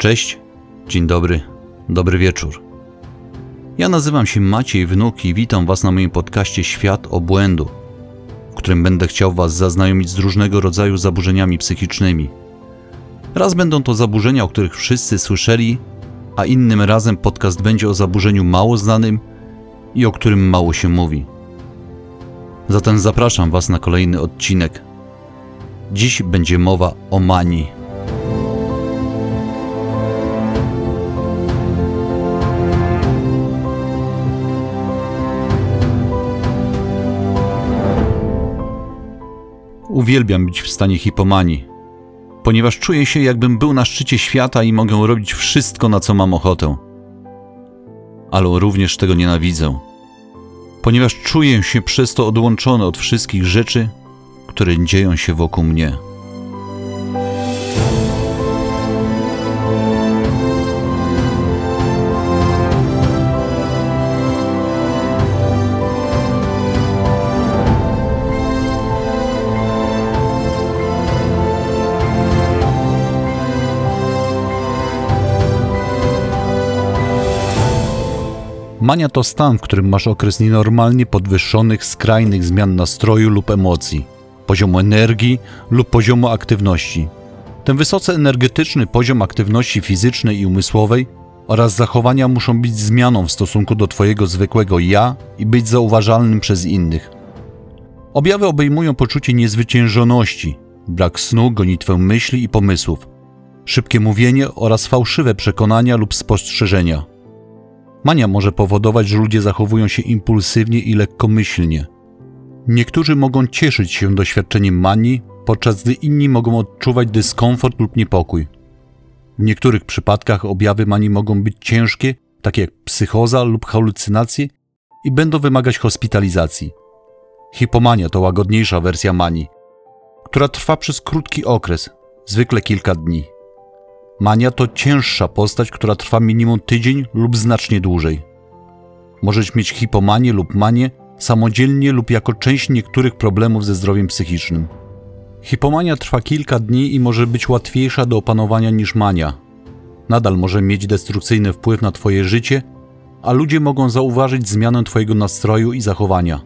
Cześć, dzień dobry, dobry wieczór. Ja nazywam się Maciej Wnuk i witam Was na moim podcaście Świat Obłędu, w którym będę chciał Was zaznajomić z różnego rodzaju zaburzeniami psychicznymi. Raz będą to zaburzenia, o których wszyscy słyszeli, a innym razem podcast będzie o zaburzeniu mało znanym i o którym mało się mówi. Zatem zapraszam Was na kolejny odcinek. Dziś będzie mowa o manii. Uwielbiam być w stanie hipomanii, ponieważ czuję się, jakbym był na szczycie świata i mogę robić wszystko, na co mam ochotę. Ale również tego nienawidzę, ponieważ czuję się przez to odłączony od wszystkich rzeczy, które dzieją się wokół mnie. Mania to stan, w którym masz okres nienormalnie podwyższonych, skrajnych zmian nastroju lub emocji, poziomu energii lub poziomu aktywności. Ten wysoce energetyczny poziom aktywności fizycznej i umysłowej oraz zachowania muszą być zmianą w stosunku do Twojego zwykłego ja i być zauważalnym przez innych. Objawy obejmują poczucie niezwyciężoności, brak snu, gonitwę myśli i pomysłów, szybkie mówienie oraz fałszywe przekonania lub spostrzeżenia. Mania może powodować, że ludzie zachowują się impulsywnie i lekkomyślnie. Niektórzy mogą cieszyć się doświadczeniem manii, podczas gdy inni mogą odczuwać dyskomfort lub niepokój. W niektórych przypadkach objawy manii mogą być ciężkie, takie jak psychoza lub halucynacje, i będą wymagać hospitalizacji. Hipomania to łagodniejsza wersja manii, która trwa przez krótki okres, zwykle kilka dni. Mania to cięższa postać, która trwa minimum tydzień lub znacznie dłużej. Możesz mieć hipomanię lub manię samodzielnie lub jako część niektórych problemów ze zdrowiem psychicznym. Hipomania trwa kilka dni i może być łatwiejsza do opanowania niż mania. Nadal może mieć destrukcyjny wpływ na Twoje życie, a ludzie mogą zauważyć zmianę Twojego nastroju i zachowania.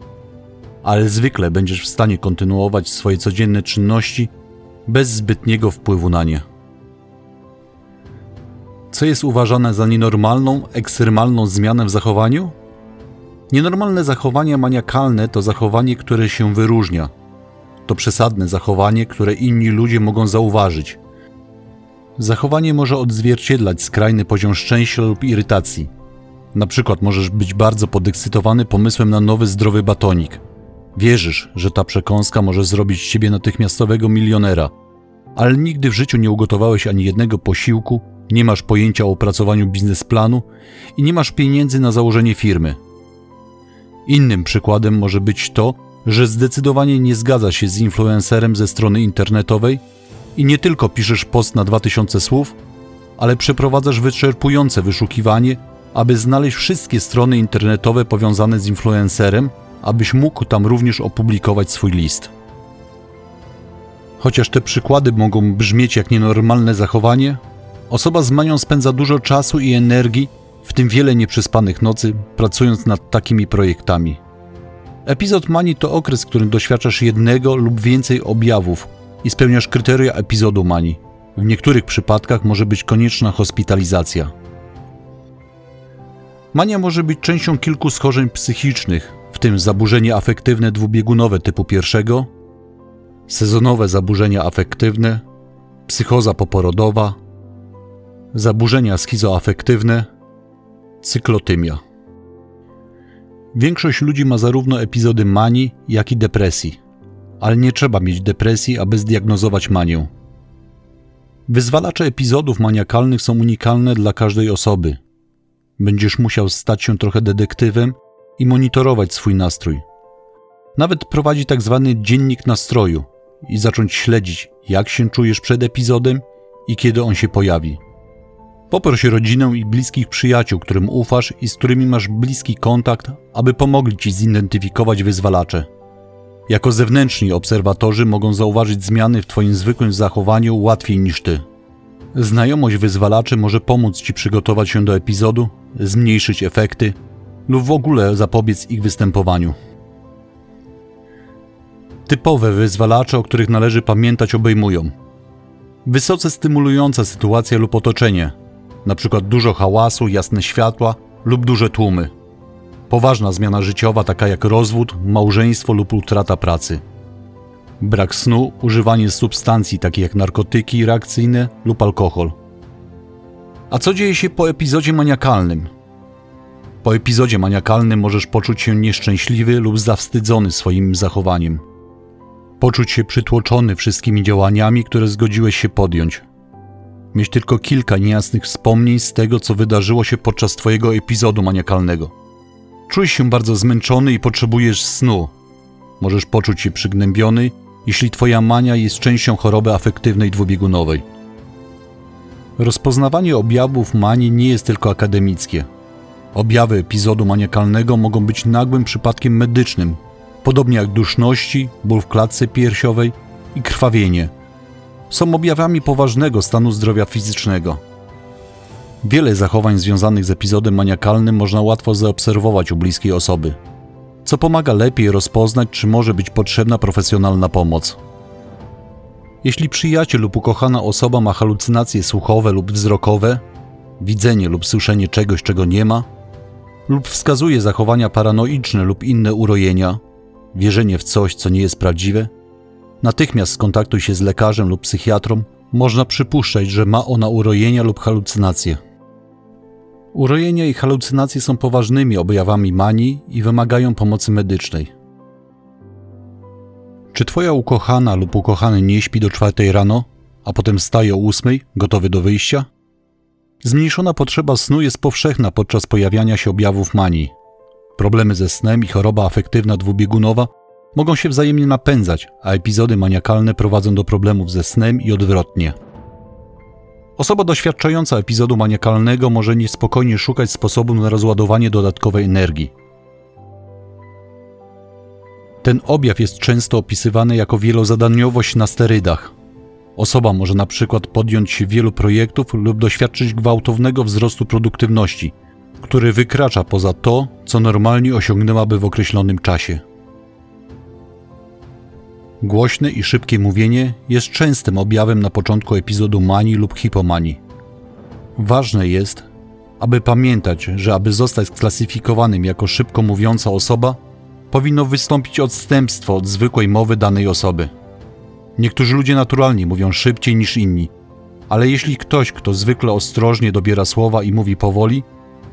Ale zwykle będziesz w stanie kontynuować swoje codzienne czynności bez zbytniego wpływu na nie co jest uważane za nienormalną, ekstremalną zmianę w zachowaniu? Nienormalne zachowanie maniakalne to zachowanie, które się wyróżnia. To przesadne zachowanie, które inni ludzie mogą zauważyć. Zachowanie może odzwierciedlać skrajny poziom szczęścia lub irytacji. Na przykład możesz być bardzo podekscytowany pomysłem na nowy zdrowy batonik. Wierzysz, że ta przekąska może zrobić z ciebie natychmiastowego milionera, ale nigdy w życiu nie ugotowałeś ani jednego posiłku nie masz pojęcia o opracowaniu biznesplanu i nie masz pieniędzy na założenie firmy. Innym przykładem może być to, że zdecydowanie nie zgadza się z influencerem ze strony internetowej i nie tylko piszesz post na 2000 słów, ale przeprowadzasz wyczerpujące wyszukiwanie, aby znaleźć wszystkie strony internetowe powiązane z influencerem, abyś mógł tam również opublikować swój list. Chociaż te przykłady mogą brzmieć jak nienormalne zachowanie, Osoba z manią spędza dużo czasu i energii, w tym wiele nieprzespanych nocy, pracując nad takimi projektami. Epizod manii to okres, w którym doświadczasz jednego lub więcej objawów i spełniasz kryteria epizodu manii. W niektórych przypadkach może być konieczna hospitalizacja. Mania może być częścią kilku schorzeń psychicznych, w tym zaburzenie afektywne dwubiegunowe typu pierwszego, sezonowe zaburzenia afektywne, psychoza poporodowa, zaburzenia schizoafektywne, cyklotymia. Większość ludzi ma zarówno epizody manii, jak i depresji, ale nie trzeba mieć depresji, aby zdiagnozować manię. Wyzwalacze epizodów maniakalnych są unikalne dla każdej osoby. Będziesz musiał stać się trochę detektywem i monitorować swój nastrój. Nawet prowadzi tak zwany dziennik nastroju i zacząć śledzić, jak się czujesz przed epizodem i kiedy on się pojawi. Poproś rodzinę i bliskich przyjaciół, którym ufasz i z którymi masz bliski kontakt, aby pomogli ci zidentyfikować wyzwalacze. Jako zewnętrzni obserwatorzy mogą zauważyć zmiany w Twoim zwykłym zachowaniu łatwiej niż Ty. Znajomość wyzwalaczy może pomóc Ci przygotować się do epizodu, zmniejszyć efekty lub w ogóle zapobiec ich występowaniu. Typowe wyzwalacze, o których należy pamiętać, obejmują wysoce stymulująca sytuacja lub otoczenie, np. dużo hałasu, jasne światła lub duże tłumy. Poważna zmiana życiowa, taka jak rozwód, małżeństwo lub utrata pracy. Brak snu, używanie substancji takich jak narkotyki reakcyjne lub alkohol. A co dzieje się po epizodzie maniakalnym? Po epizodzie maniakalnym możesz poczuć się nieszczęśliwy lub zawstydzony swoim zachowaniem. Poczuć się przytłoczony wszystkimi działaniami, które zgodziłeś się podjąć. Mieć tylko kilka niejasnych wspomnień z tego, co wydarzyło się podczas Twojego epizodu maniakalnego. Czujesz się bardzo zmęczony i potrzebujesz snu. Możesz poczuć się przygnębiony, jeśli Twoja mania jest częścią choroby afektywnej dwubiegunowej. Rozpoznawanie objawów manii nie jest tylko akademickie. Objawy epizodu maniakalnego mogą być nagłym przypadkiem medycznym, podobnie jak duszności, ból w klatce piersiowej i krwawienie. Są objawami poważnego stanu zdrowia fizycznego. Wiele zachowań związanych z epizodem maniakalnym można łatwo zaobserwować u bliskiej osoby, co pomaga lepiej rozpoznać, czy może być potrzebna profesjonalna pomoc. Jeśli przyjaciel lub ukochana osoba ma halucynacje słuchowe lub wzrokowe, widzenie lub słyszenie czegoś, czego nie ma, lub wskazuje zachowania paranoiczne lub inne urojenia, wierzenie w coś, co nie jest prawdziwe, natychmiast skontaktuj się z lekarzem lub psychiatrą. Można przypuszczać, że ma ona urojenia lub halucynacje. Urojenia i halucynacje są poważnymi objawami manii i wymagają pomocy medycznej. Czy twoja ukochana lub ukochany nie śpi do czwartej rano, a potem wstaje o ósmej, gotowy do wyjścia? Zmniejszona potrzeba snu jest powszechna podczas pojawiania się objawów manii. Problemy ze snem i choroba afektywna dwubiegunowa mogą się wzajemnie napędzać, a epizody maniakalne prowadzą do problemów ze snem i odwrotnie. Osoba doświadczająca epizodu maniakalnego może niespokojnie szukać sposobu na rozładowanie dodatkowej energii. Ten objaw jest często opisywany jako wielozadaniowość na sterydach. Osoba może na przykład podjąć się wielu projektów lub doświadczyć gwałtownego wzrostu produktywności – który wykracza poza to, co normalnie osiągnęłaby w określonym czasie. Głośne i szybkie mówienie jest częstym objawem na początku epizodu manii lub hipomanii. Ważne jest, aby pamiętać, że aby zostać sklasyfikowanym jako szybko mówiąca osoba, powinno wystąpić odstępstwo od zwykłej mowy danej osoby. Niektórzy ludzie naturalnie mówią szybciej niż inni, ale jeśli ktoś, kto zwykle ostrożnie dobiera słowa i mówi powoli,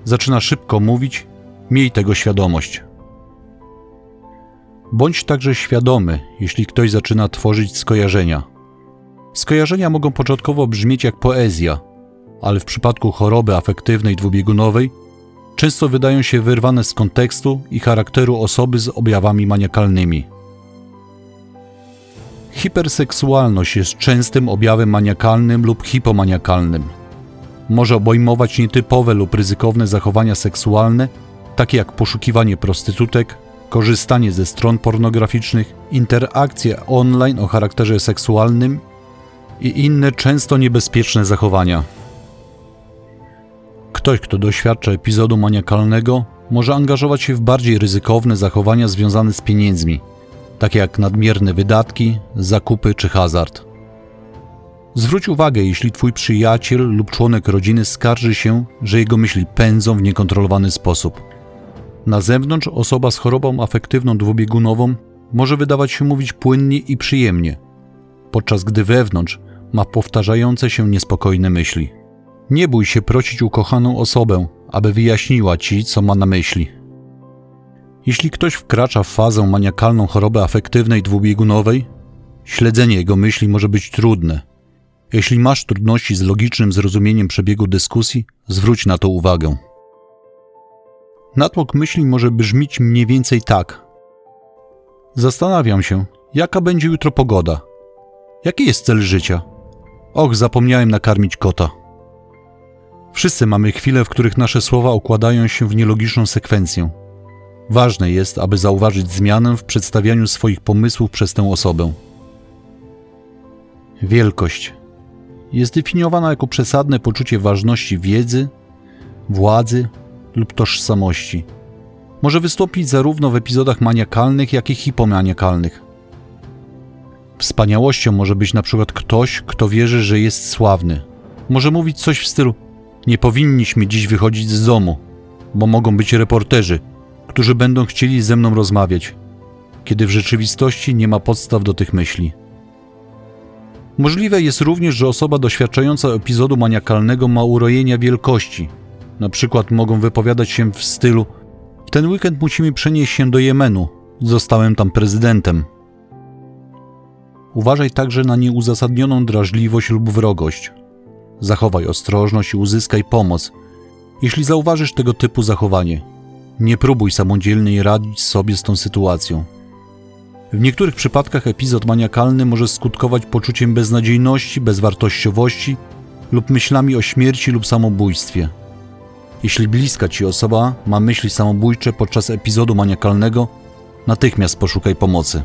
zaczyna szybko mówić, miej tego świadomość. Bądź także świadomy, jeśli ktoś zaczyna tworzyć skojarzenia. Skojarzenia mogą początkowo brzmieć jak poezja, ale w przypadku choroby afektywnej dwubiegunowej często wydają się wyrwane z kontekstu i charakteru osoby z objawami maniakalnymi. Hiperseksualność jest częstym objawem maniakalnym lub hipomaniakalnym może obejmować nietypowe lub ryzykowne zachowania seksualne, takie jak poszukiwanie prostytutek, korzystanie ze stron pornograficznych, interakcje online o charakterze seksualnym i inne często niebezpieczne zachowania. Ktoś, kto doświadcza epizodu maniakalnego, może angażować się w bardziej ryzykowne zachowania związane z pieniędzmi, takie jak nadmierne wydatki, zakupy czy hazard. Zwróć uwagę, jeśli twój przyjaciel lub członek rodziny skarży się, że jego myśli pędzą w niekontrolowany sposób. Na zewnątrz osoba z chorobą afektywną dwubiegunową może wydawać się mówić płynnie i przyjemnie, podczas gdy wewnątrz ma powtarzające się niespokojne myśli. Nie bój się prosić ukochaną osobę, aby wyjaśniła ci, co ma na myśli. Jeśli ktoś wkracza w fazę maniakalną choroby afektywnej dwubiegunowej, śledzenie jego myśli może być trudne – jeśli masz trudności z logicznym zrozumieniem przebiegu dyskusji, zwróć na to uwagę. Natłok myśli może brzmieć mniej więcej tak. Zastanawiam się, jaka będzie jutro pogoda. Jaki jest cel życia? Och, zapomniałem nakarmić kota. Wszyscy mamy chwile, w których nasze słowa układają się w nielogiczną sekwencję. Ważne jest, aby zauważyć zmianę w przedstawianiu swoich pomysłów przez tę osobę. Wielkość jest definiowana jako przesadne poczucie ważności wiedzy, władzy lub tożsamości. Może wystąpić zarówno w epizodach maniakalnych, jak i hipomaniakalnych. Wspaniałością może być na przykład ktoś, kto wierzy, że jest sławny. Może mówić coś w stylu: Nie powinniśmy dziś wychodzić z domu, bo mogą być reporterzy, którzy będą chcieli ze mną rozmawiać, kiedy w rzeczywistości nie ma podstaw do tych myśli. Możliwe jest również, że osoba doświadczająca epizodu maniakalnego ma urojenia wielkości. Na przykład mogą wypowiadać się w stylu: W ten weekend musimy przenieść się do Jemenu, zostałem tam prezydentem. Uważaj także na nieuzasadnioną drażliwość lub wrogość. Zachowaj ostrożność i uzyskaj pomoc, jeśli zauważysz tego typu zachowanie. Nie próbuj samodzielnie radzić sobie z tą sytuacją. W niektórych przypadkach epizod maniakalny może skutkować poczuciem beznadziejności, bezwartościowości lub myślami o śmierci lub samobójstwie. Jeśli bliska ci osoba ma myśli samobójcze podczas epizodu maniakalnego, natychmiast poszukaj pomocy.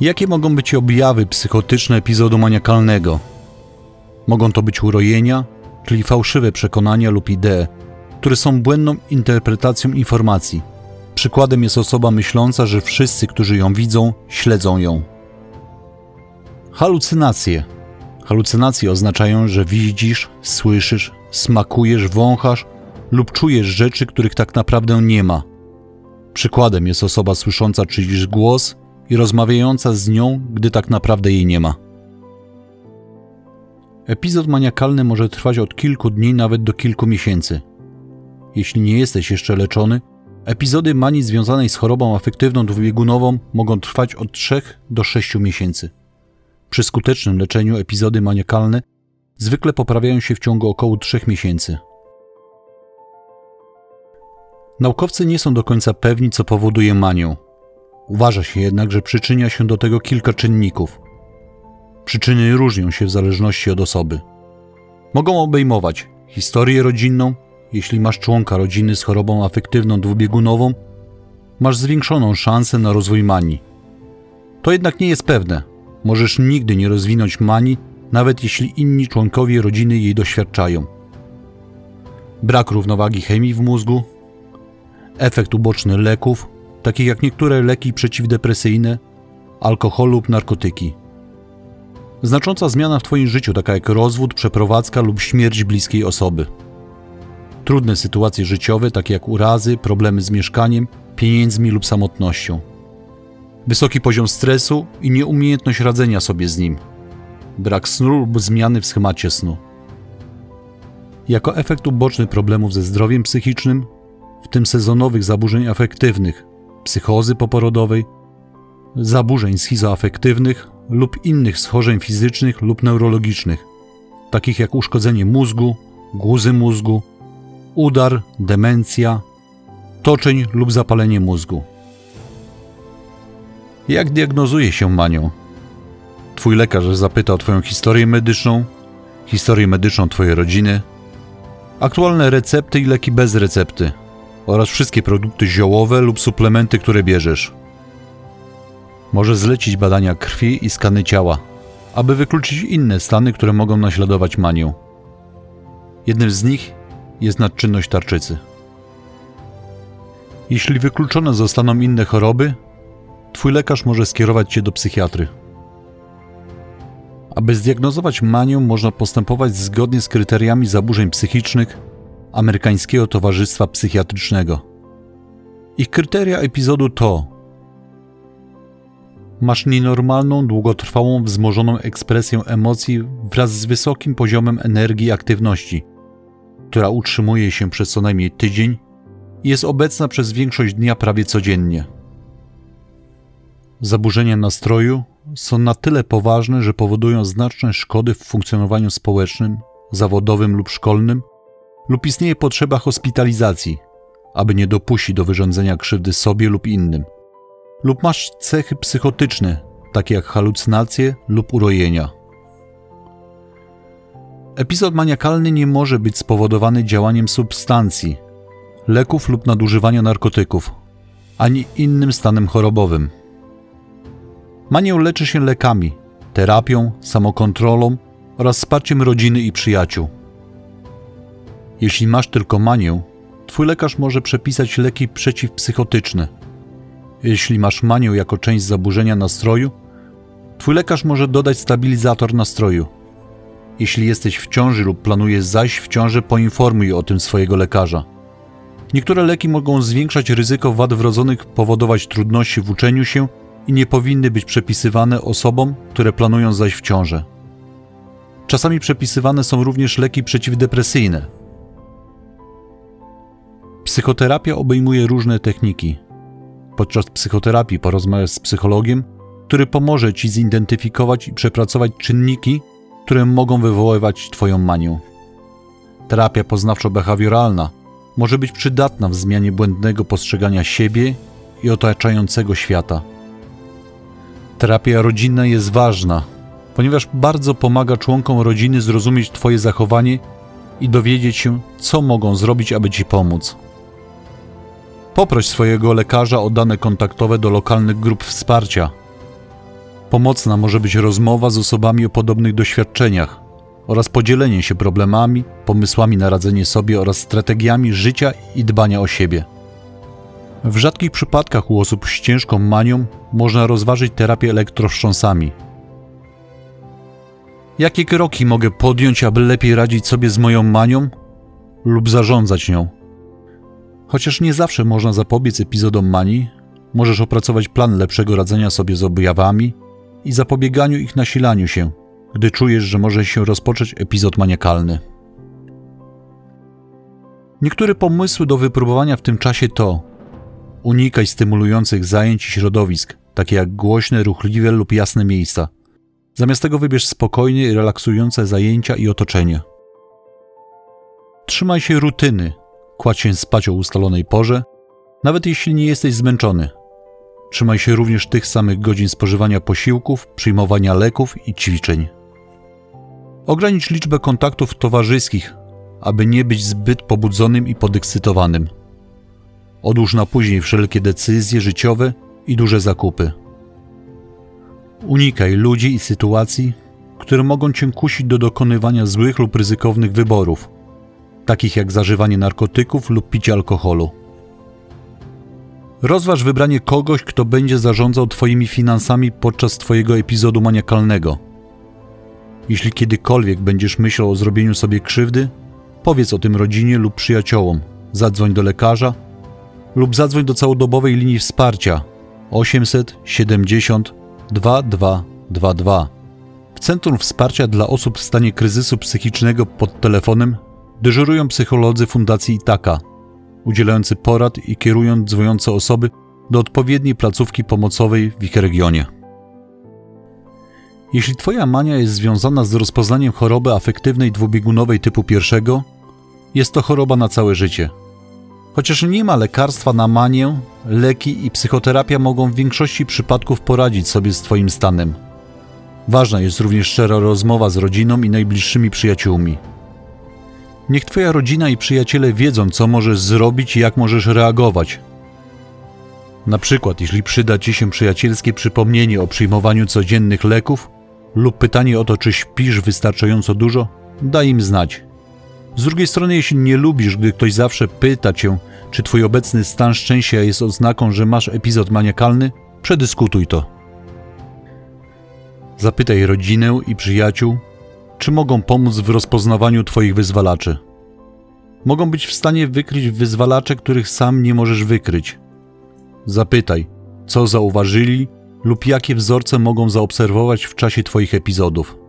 Jakie mogą być objawy psychotyczne epizodu maniakalnego? Mogą to być urojenia, czyli fałszywe przekonania lub idee, które są błędną interpretacją informacji. Przykładem jest osoba myśląca, że wszyscy, którzy ją widzą, śledzą ją. Halucynacje. Halucynacje oznaczają, że widzisz, słyszysz, smakujesz, wąchasz lub czujesz rzeczy, których tak naprawdę nie ma. Przykładem jest osoba słysząca czyjś głos i rozmawiająca z nią, gdy tak naprawdę jej nie ma. Epizod maniakalny może trwać od kilku dni nawet do kilku miesięcy. Jeśli nie jesteś jeszcze leczony, epizody manii związanej z chorobą afektywną dwubiegunową mogą trwać od 3 do 6 miesięcy. Przy skutecznym leczeniu epizody maniakalne zwykle poprawiają się w ciągu około 3 miesięcy. Naukowcy nie są do końca pewni, co powoduje manię. Uważa się jednak, że przyczynia się do tego kilka czynników. Przyczyny różnią się w zależności od osoby. Mogą obejmować historię rodzinną, jeśli masz członka rodziny z chorobą afektywną dwubiegunową, masz zwiększoną szansę na rozwój manii. To jednak nie jest pewne. Możesz nigdy nie rozwinąć manii, nawet jeśli inni członkowie rodziny jej doświadczają. Brak równowagi chemii w mózgu, efekt uboczny leków, takich jak niektóre leki przeciwdepresyjne, alkohol lub narkotyki. Znacząca zmiana w Twoim życiu, taka jak rozwód, przeprowadzka lub śmierć bliskiej osoby. Trudne sytuacje życiowe, takie jak urazy, problemy z mieszkaniem, pieniędzmi lub samotnością. Wysoki poziom stresu i nieumiejętność radzenia sobie z nim. Brak snu lub zmiany w schemacie snu. Jako efekt uboczny problemów ze zdrowiem psychicznym, w tym sezonowych zaburzeń afektywnych, psychozy poporodowej, zaburzeń schizoafektywnych lub innych schorzeń fizycznych lub neurologicznych, takich jak uszkodzenie mózgu, guzy mózgu, udar, demencja, toczeń lub zapalenie mózgu. Jak diagnozuje się manią? Twój lekarz zapyta o Twoją historię medyczną, historię medyczną Twojej rodziny, aktualne recepty i leki bez recepty oraz wszystkie produkty ziołowe lub suplementy, które bierzesz. Może zlecić badania krwi i skany ciała, aby wykluczyć inne stany, które mogą naśladować manię. Jednym z nich jest nadczynność tarczycy. Jeśli wykluczone zostaną inne choroby, Twój lekarz może skierować Cię do psychiatry. Aby zdiagnozować manię, można postępować zgodnie z kryteriami zaburzeń psychicznych Amerykańskiego Towarzystwa Psychiatrycznego. Ich kryteria epizodu to Masz nienormalną, długotrwałą, wzmożoną ekspresję emocji wraz z wysokim poziomem energii i aktywności, która utrzymuje się przez co najmniej tydzień i jest obecna przez większość dnia prawie codziennie. Zaburzenia nastroju są na tyle poważne, że powodują znaczne szkody w funkcjonowaniu społecznym, zawodowym lub szkolnym, lub istnieje potrzeba hospitalizacji, aby nie dopuścić do wyrządzenia krzywdy sobie lub innym. Lub masz cechy psychotyczne, takie jak halucynacje lub urojenia. Epizod maniakalny nie może być spowodowany działaniem substancji, leków lub nadużywania narkotyków, ani innym stanem chorobowym. Manię leczy się lekami, terapią, samokontrolą oraz wsparciem rodziny i przyjaciół. Jeśli masz tylko manię, twój lekarz może przepisać leki przeciwpsychotyczne. Jeśli masz manię jako część zaburzenia nastroju, twój lekarz może dodać stabilizator nastroju. Jeśli jesteś w ciąży lub planujesz zajść w ciążę, poinformuj o tym swojego lekarza. Niektóre leki mogą zwiększać ryzyko wad wrodzonych, powodować trudności w uczeniu się i nie powinny być przepisywane osobom, które planują zajść w ciążę. Czasami przepisywane są również leki przeciwdepresyjne. Psychoterapia obejmuje różne techniki. Podczas psychoterapii porozmawiasz z psychologiem, który pomoże ci zidentyfikować i przepracować czynniki, które mogą wywoływać Twoją manię. Terapia poznawczo-behawioralna może być przydatna w zmianie błędnego postrzegania siebie i otaczającego świata. Terapia rodzinna jest ważna, ponieważ bardzo pomaga członkom rodziny zrozumieć Twoje zachowanie i dowiedzieć się, co mogą zrobić, aby Ci pomóc. Poproś swojego lekarza o dane kontaktowe do lokalnych grup wsparcia. Pomocna może być rozmowa z osobami o podobnych doświadczeniach oraz podzielenie się problemami, pomysłami na radzenie sobie oraz strategiami życia i dbania o siebie. W rzadkich przypadkach u osób z ciężką manią można rozważyć terapię elektrowstrząsami. Jakie kroki mogę podjąć, aby lepiej radzić sobie z moją manią lub zarządzać nią? Chociaż nie zawsze można zapobiec epizodom manii, możesz opracować plan lepszego radzenia sobie z objawami i zapobieganiu ich nasilaniu się, gdy czujesz, że może się rozpocząć epizod maniakalny. Niektóre pomysły do wypróbowania w tym czasie to unikaj stymulujących zajęć i środowisk, takie jak głośne, ruchliwe lub jasne miejsca. Zamiast tego wybierz spokojnie i relaksujące zajęcia i otoczenie. Trzymaj się rutyny, kładź się spać o ustalonej porze, nawet jeśli nie jesteś zmęczony. Trzymaj się również tych samych godzin spożywania posiłków, przyjmowania leków i ćwiczeń. Ogranicz liczbę kontaktów towarzyskich, aby nie być zbyt pobudzonym i podekscytowanym. Odłóż na później wszelkie decyzje życiowe i duże zakupy. Unikaj ludzi i sytuacji, które mogą cię kusić do dokonywania złych lub ryzykownych wyborów, takich jak zażywanie narkotyków lub picie alkoholu. Rozważ wybranie kogoś, kto będzie zarządzał Twoimi finansami podczas Twojego epizodu maniakalnego. Jeśli kiedykolwiek będziesz myślał o zrobieniu sobie krzywdy, powiedz o tym rodzinie lub przyjaciołom, zadzwoń do lekarza lub zadzwoń do całodobowej linii wsparcia 870 2222. W Centrum Wsparcia dla Osób w stanie kryzysu psychicznego pod telefonem dyżurują psycholodzy Fundacji Itaka, udzielający porad i kierując dzwoniące osoby do odpowiedniej placówki pomocowej w ich regionie. Jeśli Twoja mania jest związana z rozpoznaniem choroby afektywnej dwubiegunowej typu pierwszego, jest to choroba na całe życie. Chociaż nie ma lekarstwa na manię, leki i psychoterapia mogą w większości przypadków poradzić sobie z Twoim stanem. Ważna jest również szczera rozmowa z rodziną i najbliższymi przyjaciółmi. Niech Twoja rodzina i przyjaciele wiedzą, co możesz zrobić i jak możesz reagować. Na przykład, jeśli przyda Ci się przyjacielskie przypomnienie o przyjmowaniu codziennych leków lub pytanie o to, czy śpisz wystarczająco dużo, daj im znać. Z drugiej strony, jeśli nie lubisz, gdy ktoś zawsze pyta cię, czy twój obecny stan szczęścia jest oznaką, że masz epizod maniakalny, przedyskutuj to. Zapytaj rodzinę i przyjaciół, czy mogą pomóc w rozpoznawaniu twoich wyzwalaczy. Mogą być w stanie wykryć wyzwalacze, których sam nie możesz wykryć. Zapytaj, co zauważyli lub jakie wzorce mogą zaobserwować w czasie twoich epizodów.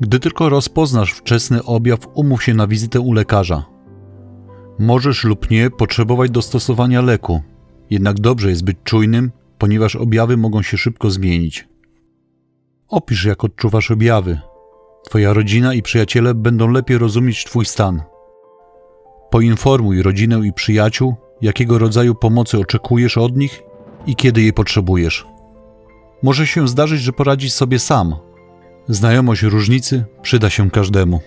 Gdy tylko rozpoznasz wczesny objaw, umów się na wizytę u lekarza. Możesz lub nie potrzebować dostosowania leku, jednak dobrze jest być czujnym, ponieważ objawy mogą się szybko zmienić. Opisz, jak odczuwasz objawy. Twoja rodzina i przyjaciele będą lepiej rozumieć Twój stan. Poinformuj rodzinę i przyjaciół, jakiego rodzaju pomocy oczekujesz od nich i kiedy jej potrzebujesz. Może się zdarzyć, że poradzisz sobie sam, Znajomość różnicy przyda się każdemu.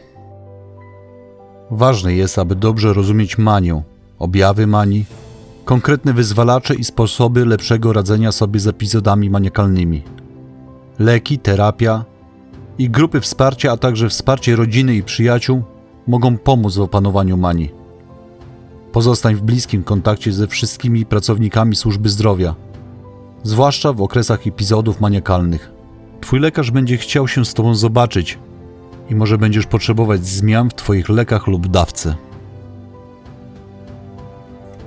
Ważne jest, aby dobrze rozumieć manię, objawy manii, konkretne wyzwalacze i sposoby lepszego radzenia sobie z epizodami maniakalnymi. Leki, terapia I grupy wsparcia, a także wsparcie rodziny i przyjaciół mogą pomóc w opanowaniu manii. Pozostań w bliskim kontakcie ze wszystkimi pracownikami służby zdrowia, zwłaszcza w okresach epizodów maniakalnych. Twój lekarz będzie chciał się z Tobą zobaczyć i może będziesz potrzebować zmian w Twoich lekach lub dawce.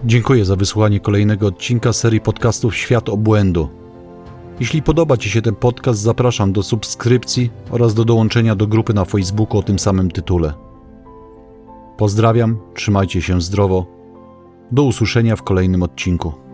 Dziękuję za wysłuchanie kolejnego odcinka serii podcastów Świat Obłędu. Jeśli podoba Ci się ten podcast, zapraszam do subskrypcji oraz do dołączenia do grupy na Facebooku o tym samym tytule. Pozdrawiam, trzymajcie się zdrowo. Do usłyszenia w kolejnym odcinku.